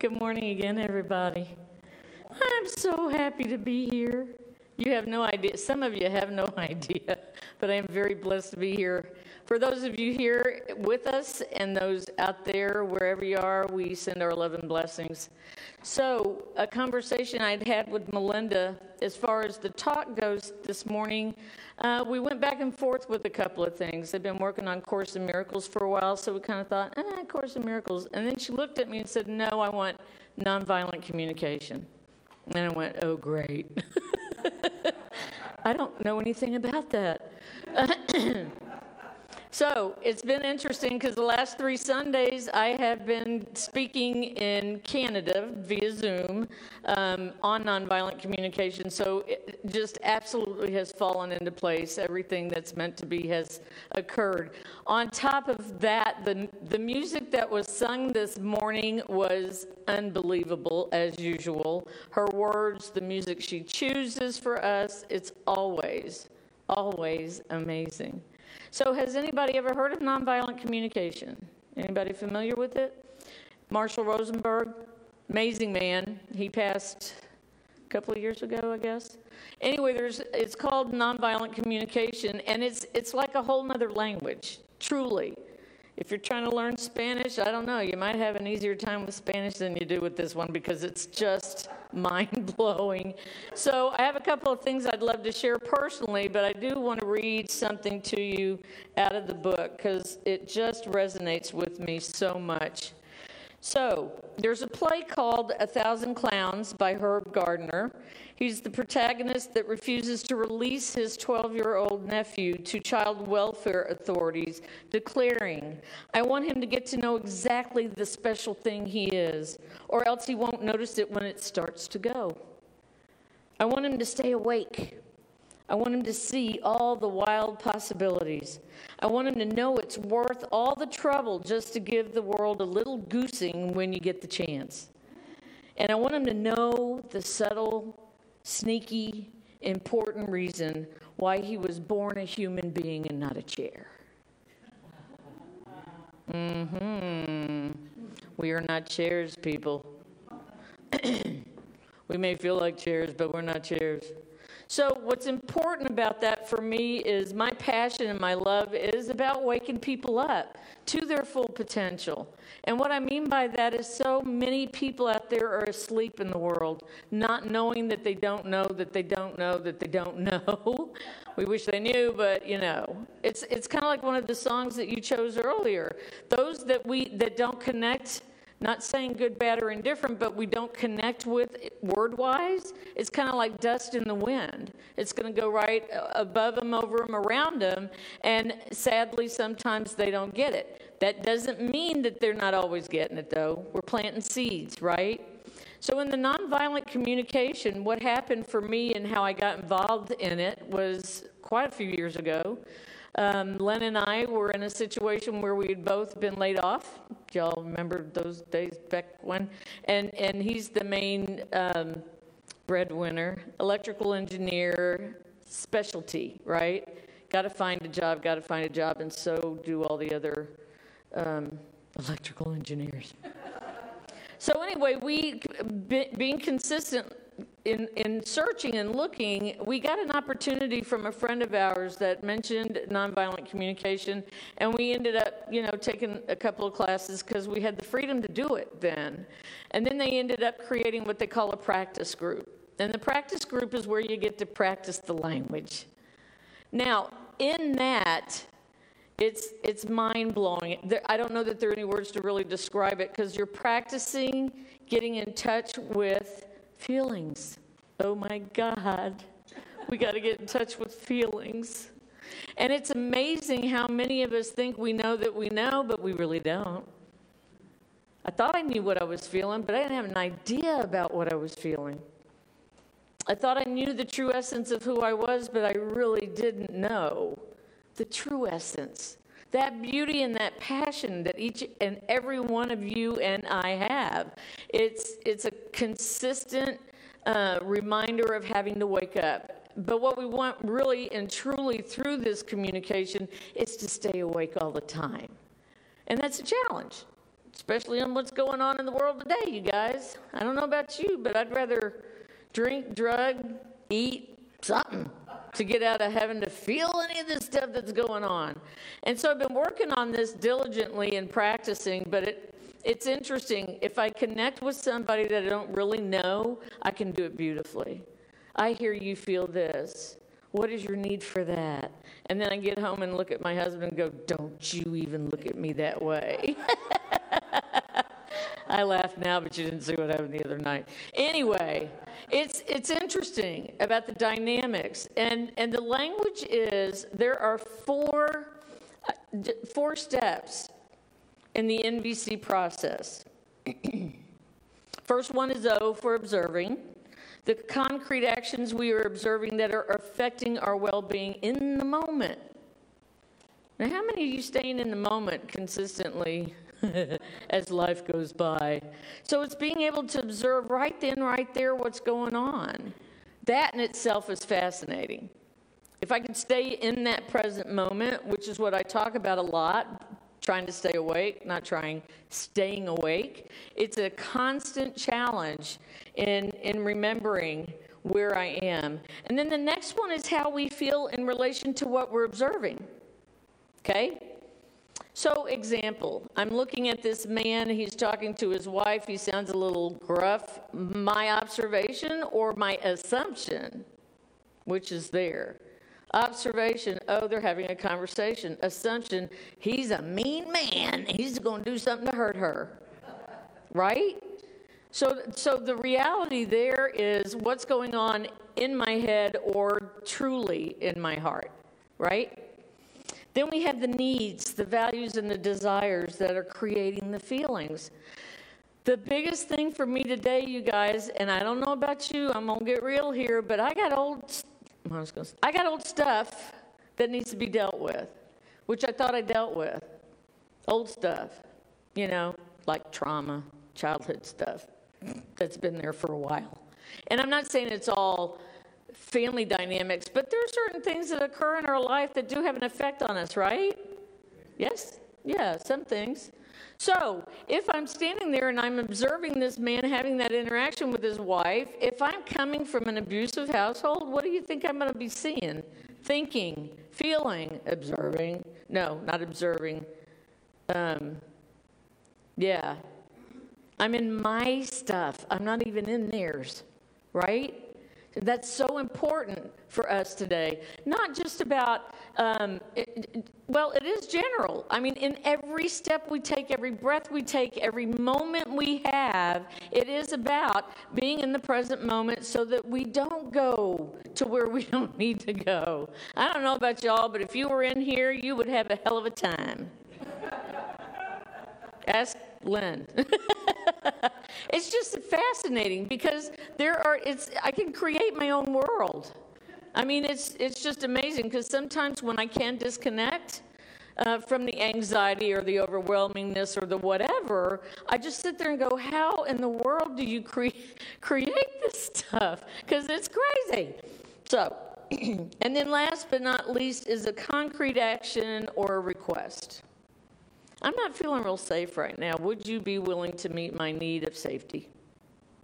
Good morning again, everybody. I'm so happy to be here. You have no idea. Some of you have no idea, but I am very blessed to be here. For those of you here with us and those out there, wherever you are, we send our love and blessings. So, a conversation I'd had with Melinda as far as the talk goes this morning, uh, we went back and forth with a couple of things. They've been working on Course in Miracles for a while, so we kind of thought, eh, Course in Miracles. And then she looked at me and said, No, I want nonviolent communication. And I went, Oh, great. I don't know anything about that. So it's been interesting because the last three Sundays I have been speaking in Canada via Zoom um, on nonviolent communication. So it just absolutely has fallen into place. Everything that's meant to be has occurred. On top of that, the, the music that was sung this morning was unbelievable as usual. Her words, the music she chooses for us, it's always, always amazing. So, has anybody ever heard of nonviolent communication? Anybody familiar with it? Marshall Rosenberg, amazing man. He passed a couple of years ago, I guess. Anyway, there's it's called nonviolent communication, and it's it's like a whole other language, truly. If you're trying to learn Spanish, I don't know, you might have an easier time with Spanish than you do with this one because it's just mind blowing. So, I have a couple of things I'd love to share personally, but I do want to read something to you out of the book because it just resonates with me so much. So, there's a play called A Thousand Clowns by Herb Gardner. He's the protagonist that refuses to release his 12 year old nephew to child welfare authorities, declaring, I want him to get to know exactly the special thing he is, or else he won't notice it when it starts to go. I want him to stay awake. I want him to see all the wild possibilities. I want him to know it's worth all the trouble just to give the world a little goosing when you get the chance. And I want him to know the subtle, sneaky, important reason why he was born a human being and not a chair. Mm-hmm. We are not chairs, people. we may feel like chairs, but we're not chairs. So, what's important about that for me is my passion and my love is about waking people up to their full potential. And what I mean by that is so many people out there are asleep in the world, not knowing that they don't know that they don't know that they don't know. we wish they knew, but you know, it's it's kind of like one of the songs that you chose earlier. Those that we that don't connect not saying good, bad, or indifferent, but we don't connect with word wise, it's kind of like dust in the wind. It's going to go right uh, above them, over them, around them, and sadly, sometimes they don't get it. That doesn't mean that they're not always getting it, though. We're planting seeds, right? So, in the nonviolent communication, what happened for me and how I got involved in it was quite a few years ago. Um, Len and I were in a situation where we had both been laid off. Y'all remember those days back when? And and he's the main um, breadwinner, electrical engineer, specialty, right? Got to find a job, got to find a job, and so do all the other um, electrical engineers. so anyway, we be, being consistent in, in searching and looking, we got an opportunity from a friend of ours that mentioned nonviolent communication, and we ended up, you know, taking a couple of classes because we had the freedom to do it then. And then they ended up creating what they call a practice group. And the practice group is where you get to practice the language. Now, in that, it's, it's mind blowing. I don't know that there are any words to really describe it because you're practicing getting in touch with Feelings. Oh my God. We got to get in touch with feelings. And it's amazing how many of us think we know that we know, but we really don't. I thought I knew what I was feeling, but I didn't have an idea about what I was feeling. I thought I knew the true essence of who I was, but I really didn't know the true essence. That beauty and that passion that each and every one of you and I have. It's, it's a consistent uh, reminder of having to wake up. But what we want really and truly through this communication is to stay awake all the time. And that's a challenge. especially on what's going on in the world today, you guys. I don't know about you, but I'd rather drink, drug, eat something to get out of heaven to feel any of this stuff that's going on. And so I've been working on this diligently and practicing, but it, it's interesting. If I connect with somebody that I don't really know, I can do it beautifully. I hear you feel this. What is your need for that? And then I get home and look at my husband and go, Don't you even look at me that way. I laugh now, but you didn't see what happened the other night. Anyway, it's it's interesting about the dynamics, and and the language is there are four uh, four steps in the NVC process. First one is O for observing. The concrete actions we are observing that are affecting our well being in the moment. Now, how many of you staying in the moment consistently as life goes by? So it's being able to observe right then, right there, what's going on. That in itself is fascinating. If I could stay in that present moment, which is what I talk about a lot, trying to stay awake, not trying, staying awake. It's a constant challenge in, in remembering where I am. And then the next one is how we feel in relation to what we're observing. Okay? So, example, I'm looking at this man, he's talking to his wife, he sounds a little gruff. My observation or my assumption, which is there? Observation, oh, they're having a conversation. Assumption, he's a mean man. He's going to do something to hurt her. Right? So, so the reality there is what's going on in my head or truly in my heart, right? Then we have the needs, the values, and the desires that are creating the feelings. The biggest thing for me today, you guys, and I don't know about you, I'm gonna get real here, but I got old I was to I got old stuff that needs to be dealt with, which I thought I dealt with. Old stuff, you know, like trauma, childhood stuff that's been there for a while. And I'm not saying it's all family dynamics, but there are certain things that occur in our life that do have an effect on us, right? Yes? Yeah, some things. So, if I'm standing there and I'm observing this man having that interaction with his wife, if I'm coming from an abusive household, what do you think I'm going to be seeing? Thinking, feeling, observing. No, not observing. Um, yeah. I'm in my stuff. I'm not even in theirs, right? That's so important for us today. Not just about, um, it, well, it is general. I mean, in every step we take, every breath we take, every moment we have, it is about being in the present moment so that we don't go to where we don't need to go. I don't know about y'all, but if you were in here, you would have a hell of a time. Ask Lynn. it's just fascinating because there are it's I can create my own world. I mean, it's it's just amazing because sometimes when I can disconnect uh, from the anxiety or the overwhelmingness or the whatever, I just sit there and go, "How in the world do you cre- create this stuff?" Because it's crazy. So, and then last but not least is a concrete action or a request. I'm not feeling real safe right now. Would you be willing to meet my need of safety?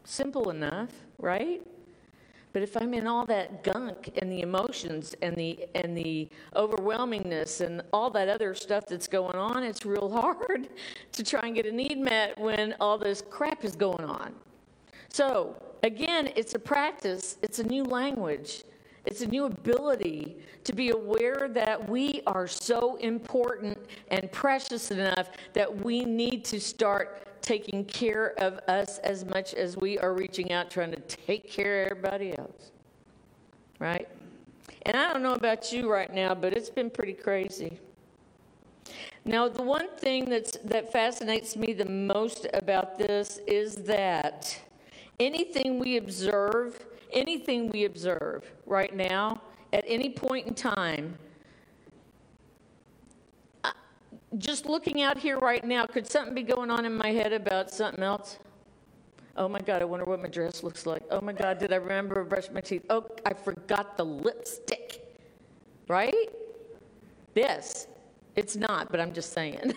Simple enough, right? But if I'm in all that gunk and the emotions and the and the overwhelmingness and all that other stuff that's going on, it's real hard to try and get a need met when all this crap is going on. So, again, it's a practice, it's a new language. It's a new ability to be aware that we are so important and precious enough that we need to start taking care of us as much as we are reaching out trying to take care of everybody else. Right? And I don't know about you right now, but it's been pretty crazy. Now, the one thing that's, that fascinates me the most about this is that anything we observe anything we observe right now, at any point in time, just looking out here right now, could something be going on in my head about something else? Oh my God, I wonder what my dress looks like. Oh my God, did I remember to brush my teeth? Oh, I forgot the lipstick. Right? Yes. It's not, but I'm just saying.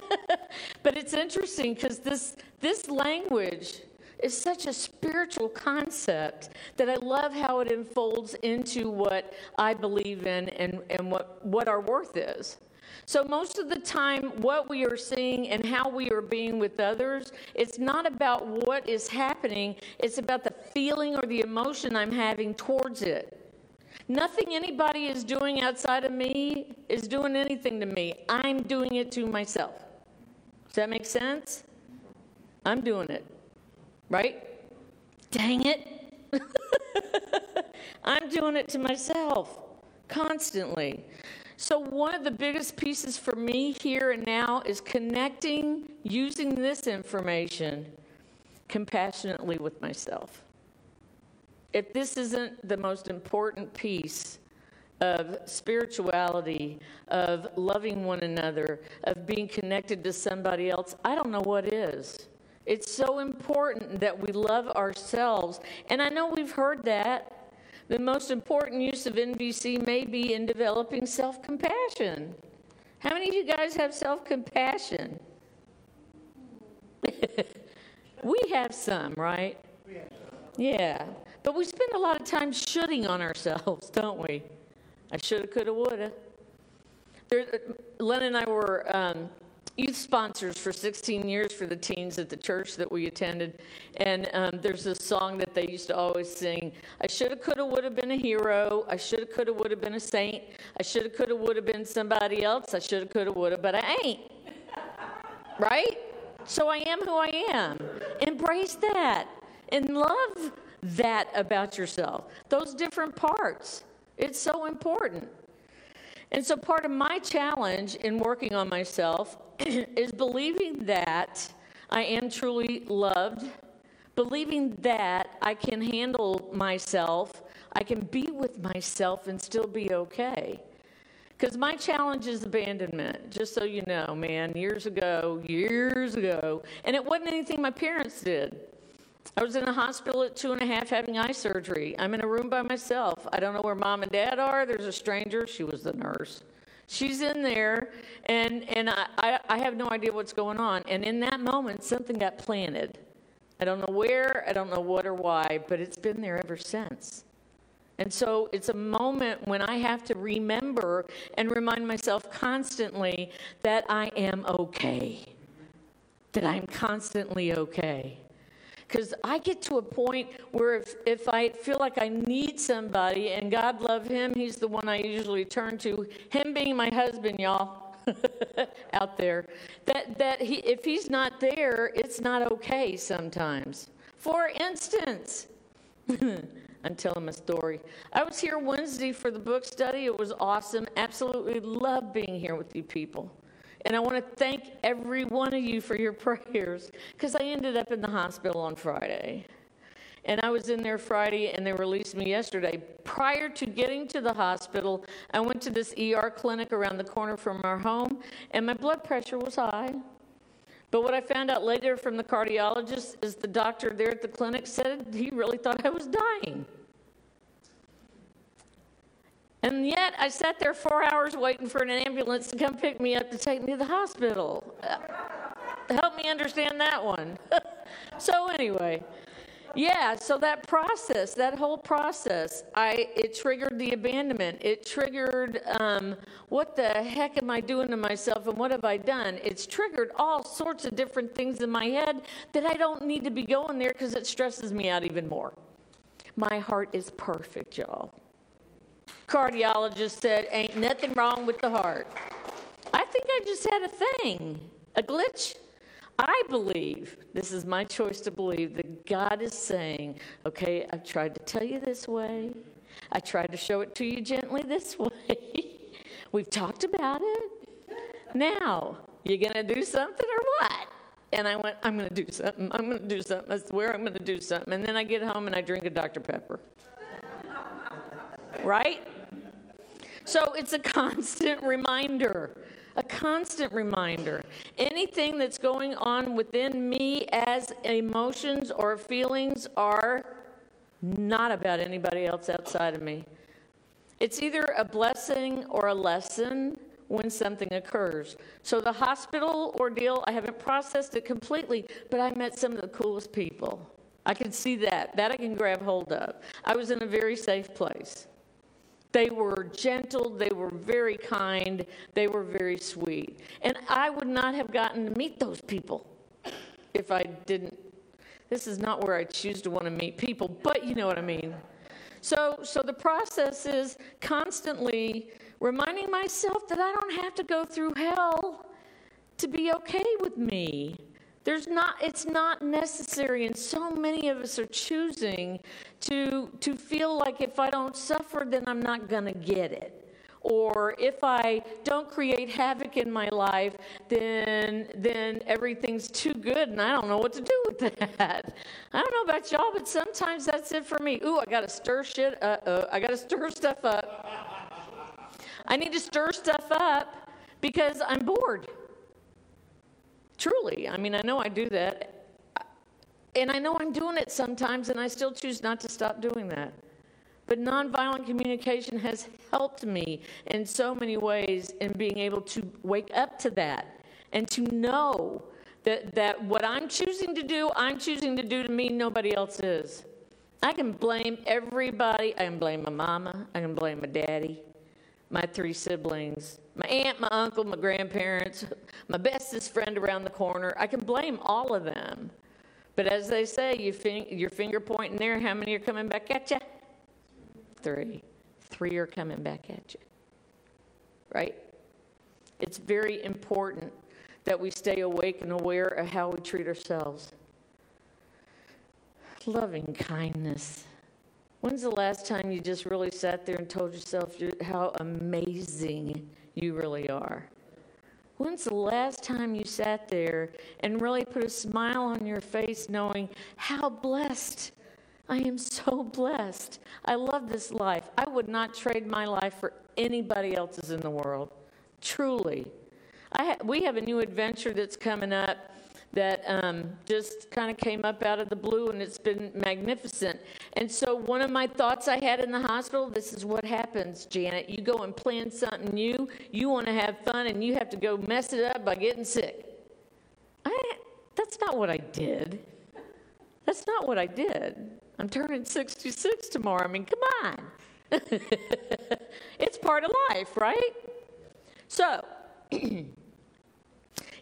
but it's interesting because this, this language is such a spiritual concept that I love how it unfolds into what I believe in and, and what, what our worth is. So, most of the time, what we are seeing and how we are being with others, it's not about what is happening, it's about the feeling or the emotion I'm having towards it. Nothing anybody is doing outside of me is doing anything to me. I'm doing it to myself. Does that make sense? I'm doing it. Right? Dang it. I'm doing it to myself constantly. So, one of the biggest pieces for me here and now is connecting, using this information compassionately with myself. If this isn't the most important piece of spirituality, of loving one another, of being connected to somebody else, I don't know what is. It's so important that we love ourselves. And I know we've heard that. The most important use of NVC may be in developing self compassion. How many of you guys have self compassion? we have some, right? Yeah. But we spend a lot of time shooting on ourselves, don't we? I shoulda, coulda, woulda. There, Len and I were um, youth sponsors for 16 years for the teens at the church that we attended. And um, there's this song that they used to always sing I shoulda, coulda, woulda been a hero. I shoulda, coulda, woulda been a saint. I shoulda, coulda, woulda been somebody else. I shoulda, coulda, woulda, but I ain't. right? So I am who I am. Embrace that and love that about yourself. Those different parts. It's so important. And so, part of my challenge in working on myself is believing that I am truly loved, believing that I can handle myself, I can be with myself and still be okay. Because my challenge is abandonment, just so you know, man, years ago, years ago. And it wasn't anything my parents did. I was in a hospital at two and a half having eye surgery. I'm in a room by myself. I don't know where mom and dad are. There's a stranger. She was the nurse. She's in there, and, and I, I, have no idea what's going on. And in that moment, something got planted. I don't know where, I don't know what or why, but it's been there ever since. And so it's a moment when I have to remember and remind myself constantly that I am okay, that I'm constantly okay. Because I get to a point where if, if I feel like I need somebody, and God love him, he's the one I usually turn to, him being my husband, y'all. out there that that he if he's not there it's not okay sometimes for instance I'm telling a story. I was here Wednesday for the book study. It was awesome. Absolutely love being here with you people. And I want to thank every one of you for your prayers because I ended up in the hospital on Friday. And I was in there Friday and they released me yesterday. Prior to getting to the hospital, I went to this ER clinic around the corner from our home and my blood pressure was high. But what I found out later from the cardiologist is the doctor there at the clinic said he really thought I was dying. And yet I sat there four hours waiting for an ambulance to come pick me up to take me to the hospital. Uh, help me understand that one. so, anyway. Yeah, so that process, that whole process, I it triggered the abandonment. It triggered um, what the heck am I doing to myself and what have I done? It's triggered all sorts of different things in my head that I don't need to be going there because it stresses me out even more. My heart is perfect, y'all cardiologist said, Ain't nothing wrong with the heart. I think I just had a thing, a glitch. I believe, this is my choice to believe, that God is saying, Okay, I've tried to tell you this way, I tried to show it to you gently this way. We've talked about it. Now, you going to do something or what? And I went, I'm going to do something. I'm going to do something. I swear I'm going to do something. And then I get home and I drink a Dr. Pepper. Right? So it's a constant reminder, a constant reminder. Anything that's going on within me as emotions or feelings are not about anybody else outside of me. It's either a blessing or a lesson, when something occurs. So the hospital ordeal, I haven't processed it completely, but I met some of the coolest people. I can see that. That I can grab hold of. I was in a very safe place. They were gentle, they were very kind, they were very sweet. And I would not have gotten to meet those people if I didn't. This is not where I choose to want to meet people, but you know what I mean. So, so the process is constantly reminding myself that I don't have to go through hell to be okay with me. There's not, it's not necessary, and so many of us are choosing to, to feel like if I don't suffer, then I'm not going to get it. Or if I don't create havoc in my life, then, then everything's too good and I don't know what to do with that. I don't know about y'all, but sometimes that's it for me. Ooh, I got to stir shit, uh oh, I got to stir stuff up. I need to stir stuff up because I'm bored. Truly. I mean, I know I do that. And I know I'm doing it sometimes, and I still choose not to stop doing that. But nonviolent communication has helped me in so many ways in being able to wake up to that and to know that, that what I'm choosing to do, I'm choosing to do to me, nobody else is. I can blame everybody. I can blame my mama. I can blame my daddy my three siblings, my aunt, my uncle, my grandparents, my bestest friend around the corner. I can blame all of them. But as they say, you fin- your finger pointing there, how many are coming back at you? Three. Three are coming back at you. Right? It's very important that we stay awake and aware of how we treat ourselves. Loving kindness. When's the last time you just really sat there and told yourself how amazing you really are? When's the last time you sat there and really put a smile on your face knowing how blessed? I am so blessed. I love this life. I would not trade my life for anybody else's in the world. Truly. I ha- we have a new adventure that's coming up that um, just kind of came up out of the blue and it's been magnificent. And so, one of my thoughts I had in the hospital this is what happens, Janet. You go and plan something new, you want to have fun, and you have to go mess it up by getting sick. I, that's not what I did. That's not what I did. I'm turning 66 tomorrow. I mean, come on. it's part of life, right? So,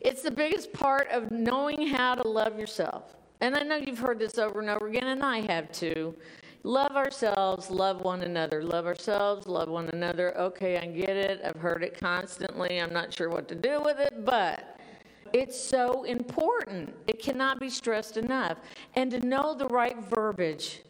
It's the biggest part of knowing how to love yourself. And I know you've heard this over and over again, and I have too. Love ourselves, love one another. Love ourselves, love one another. Okay, I get it. I've heard it constantly. I'm not sure what to do with it, but it's so important. It cannot be stressed enough. And to know the right verbiage,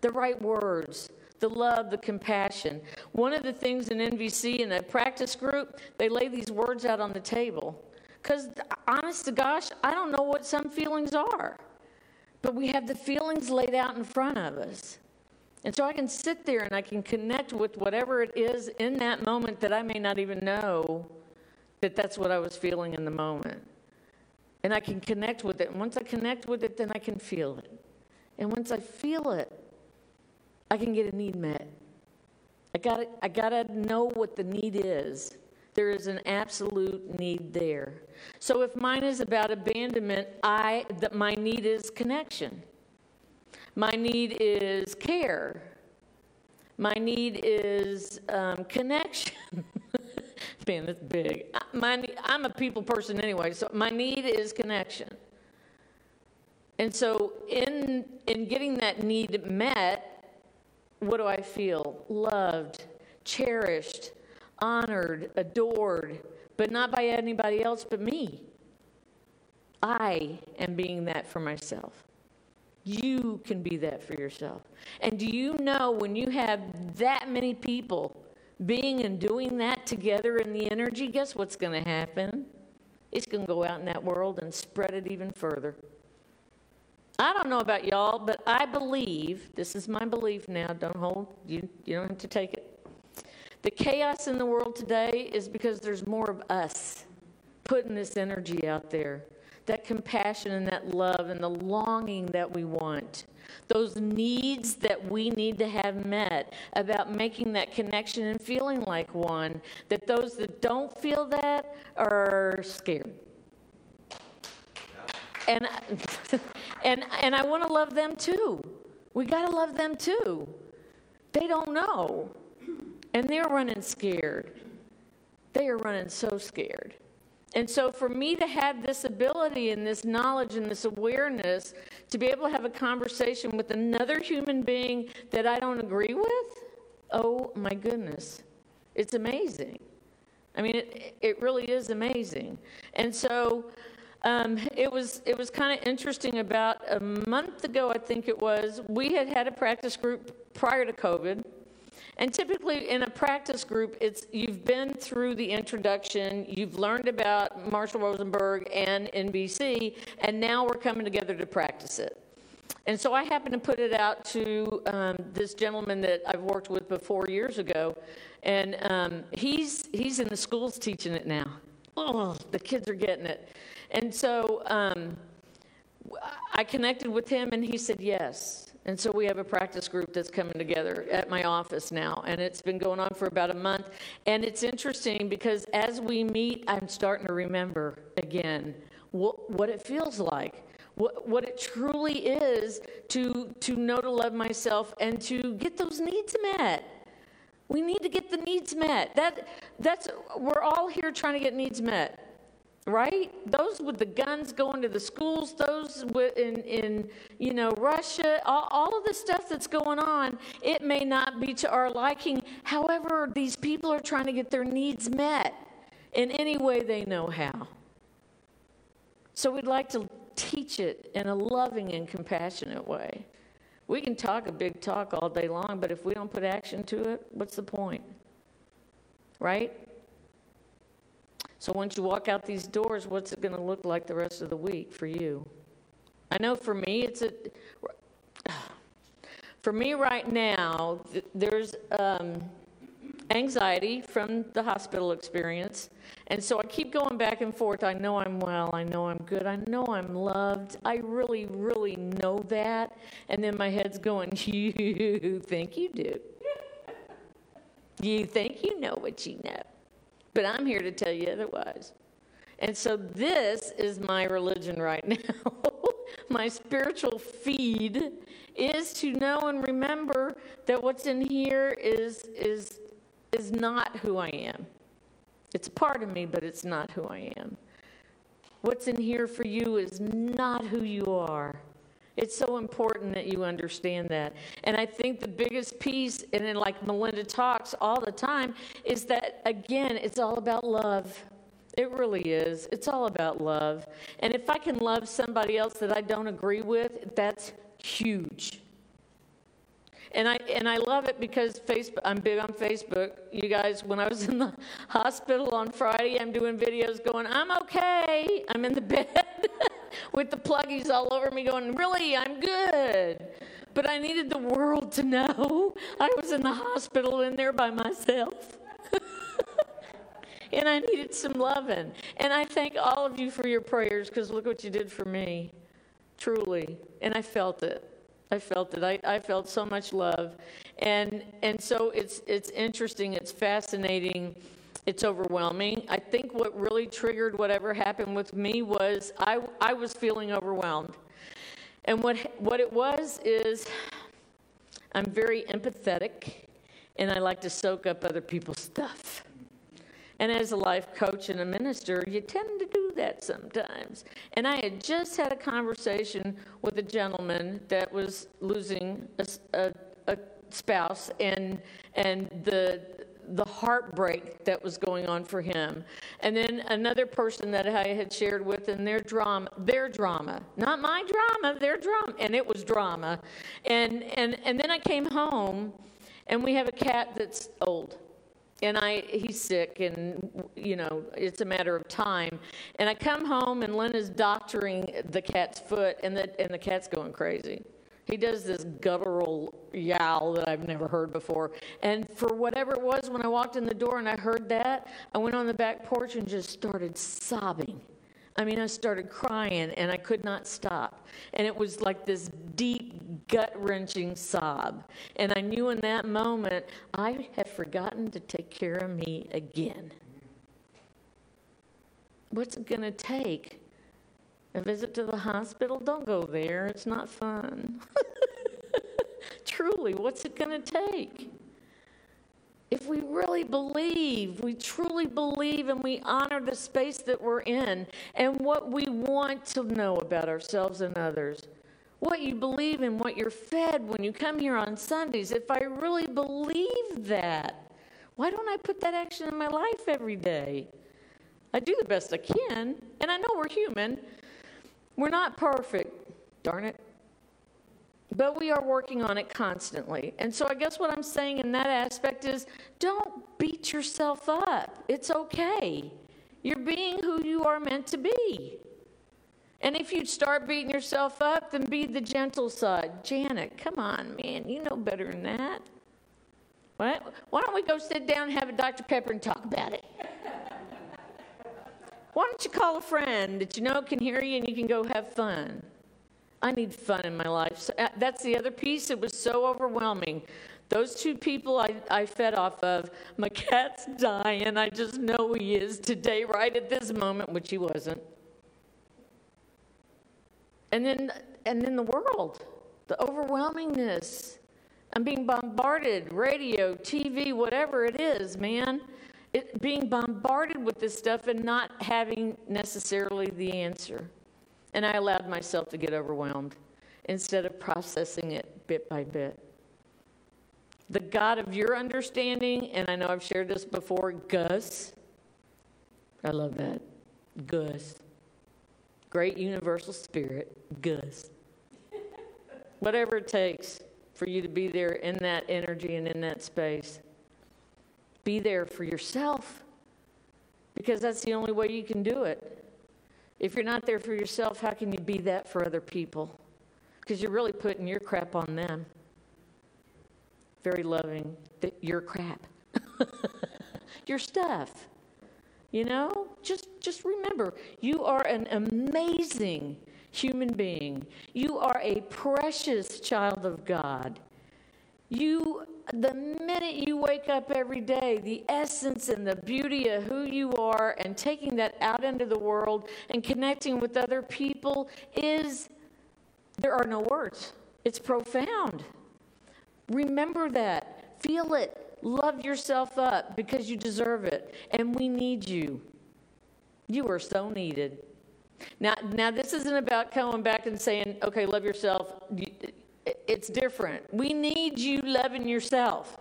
the right words, the love, the compassion. One of the things in NVC in a practice group, they lay these words out on the table. Because, honest to gosh, I don't know what some feelings are. But we have the feelings laid out in front of us. And so I can sit there and I can connect with whatever it is in that moment that I may not even know that that's what I was feeling in the moment. And I can connect with it. And once I connect with it, then I can feel it. And once I feel it, I can get a need met. I got I got to know what the need is. There is an absolute need there. So if mine is about abandonment, I that my need is connection. My need is care. My need is um, connection. Man, it's big. My, I'm a people person anyway, so my need is connection. And so, in in getting that need met, what do I feel? Loved, cherished, honored, adored, but not by anybody else but me. I am being that for myself. You can be that for yourself. And do you know when you have that many people being and doing that together in the energy, guess what's going to happen? It's going to go out in that world and spread it even further. I don't know about y'all, but I believe, this is my belief now, don't hold, you, you don't have to take it. The chaos in the world today is because there's more of us putting this energy out there. that compassion and that love and the longing that we want, those needs that we need to have met about making that connection and feeling like one, that those that don't feel that are scared. And, and, and I want to love them too. We got to love them too. They don't know. And they're running scared. They are running so scared. And so, for me to have this ability and this knowledge and this awareness to be able to have a conversation with another human being that I don't agree with, oh my goodness, it's amazing. I mean, it, it really is amazing. And so, um, it was it was kind of interesting. About a month ago, I think it was, we had had a practice group prior to COVID, and typically in a practice group, it's you've been through the introduction, you've learned about Marshall Rosenberg and NVC, and now we're coming together to practice it. And so I happened to put it out to um, this gentleman that I've worked with before years ago, and um, he's he's in the schools teaching it now. Oh, the kids are getting it. And so um, I connected with him, and he said yes. And so we have a practice group that's coming together at my office now, and it's been going on for about a month. And it's interesting because as we meet, I'm starting to remember again what, what it feels like. What, what it truly is to, to know to love myself and to get those needs met. We need to get the needs met. That, that's, we're all here trying to get needs met right? Those with the guns going to the schools, those in, in you know, Russia, all, all of the stuff that's going on, it may not be to our liking. However, these people are trying to get their needs met in any way they know how. So we'd like to teach it in a loving and compassionate way. We can talk a big talk all day long, but if we don't put action to it, what's the point? Right? So once you walk out these doors, what's it going to look like the rest of the week for you? I know for me, it's a. For me right now, there's um, anxiety from the hospital experience. And so I keep going back and forth. I know I'm well. I know I'm good. I know I'm loved. I really, really know that. And then my head's going, You think you do. You think you know what you know. But I'm here to tell you otherwise. And so this is my religion right now. my spiritual feed is to know and remember that what's in here is is is not who I am. It's part of me, but it's not who I am. What's in here for you is not who you are. It's so important that you understand that. And I think the biggest piece, and then like Melinda talks all the time, is that again, it's all about love. It really is. It's all about love. And if I can love somebody else that I don't agree with, that's huge. And I and I love it because Facebook. I'm big on Facebook. You guys, when I was in the hospital on Friday, I'm doing videos going, "I'm okay. I'm in the bed." With the pluggies all over me going, Really, I'm good. But I needed the world to know I was in the hospital in there by myself. and I needed some loving. And I thank all of you for your prayers because look what you did for me, truly. And I felt it. I felt it. I, I felt so much love. And, and so it's, it's interesting, it's fascinating it's overwhelming. I think what really triggered whatever happened with me was I, I was feeling overwhelmed. And what, what it was is I'm very empathetic and I like to soak up other people's stuff. And as a life coach and a minister, you tend to do that sometimes. And I had just had a conversation with a gentleman that was losing a, a, a spouse, and, and the, the heartbreak that was going on for him. And then another person that I had shared with and their drama, their drama, not my drama, their drama, and it was drama. And and and then I came home and we have a cat that's old. And I he's sick and you know, it's a matter of time. And I come home and Lynn is doctoring the cat's foot and the and the cat's going crazy. He does this guttural yowl that I've never heard before. And for whatever it was, when I walked in the door and I heard that, I went on the back porch and just started sobbing. I mean, I started crying and I could not stop. And it was like this deep, gut wrenching sob. And I knew in that moment, I have forgotten to take care of me again. What's it going to take? A visit to the hospital? Don't go there. It's not fun. Truly, what's it going to take? if we really believe, we truly believe, and we honor the space that we're in and what we want to know about ourselves and others, what you believe in, what you're fed when you come here on Sundays, if I really believe that, why don't I put that action in my life every day? I do the best I can, and I know we're human. We're not perfect, darn it. But we are working on it constantly. And so I guess what I'm saying in that aspect is don't beat yourself up. It's okay. You're being who you are meant to be. And if you start beating yourself up, then be the gentle side. Janet, come on, man. You know better than that. Why, don't we go sit down and have a Dr. Pepper and talk about it? Why don't you call a friend that you know can hear you and you can go have fun? I need fun in my life. So, uh, that's the other piece. It was so overwhelming. Those two people I, I fed off of, my cat's dying. I just know he is today, right at this moment, which he wasn't. And then, and then the world, the overwhelmingness. I'm being bombarded, radio, TV, whatever it is, man. It, being bombarded with this stuff and not having necessarily the answer. And I allowed myself to get overwhelmed instead of processing it bit by bit. The God of your understanding, and I know I've shared this before, Gus. I love that. Gus. Great universal spirit, Gus. Whatever it takes for you to be there in that energy and in that space. Be there for yourself because that's the only way you can do it. If you're not there for yourself, how can you be that for other people? Because you're really putting your crap on them. Very loving, your crap, your stuff. You know, just just remember, you are an amazing human being. You are a precious child of God. You the minute you wake up every day, the essence and the beauty of who you are and taking that out into the world and connecting with other people is, there are no words. It's profound. Remember that. Feel it. Love yourself up because you deserve it. And we need you. You are so needed. Now, now this isn't about coming back and saying, okay, love yourself it's different. We need you loving yourself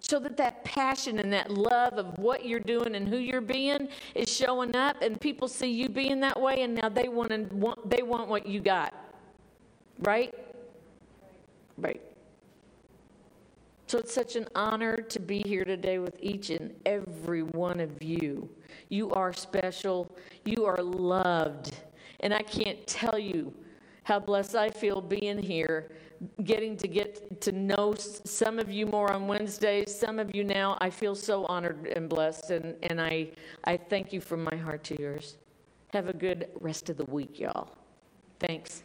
so that that passion and that love of what you're doing and who you're being is showing up and people see you being that way and now they want to want they want what you got. Right? Right. So it's such an honor to be here today with each and every one of you. You are special. You are loved. And i can't tell you how blessed I feel being here, getting to get to know some of you more on Wednesdays, some of you now. I feel so honored and blessed, and, and I, I thank you from my heart to yours. Have a good rest of the week, y'all. Thanks.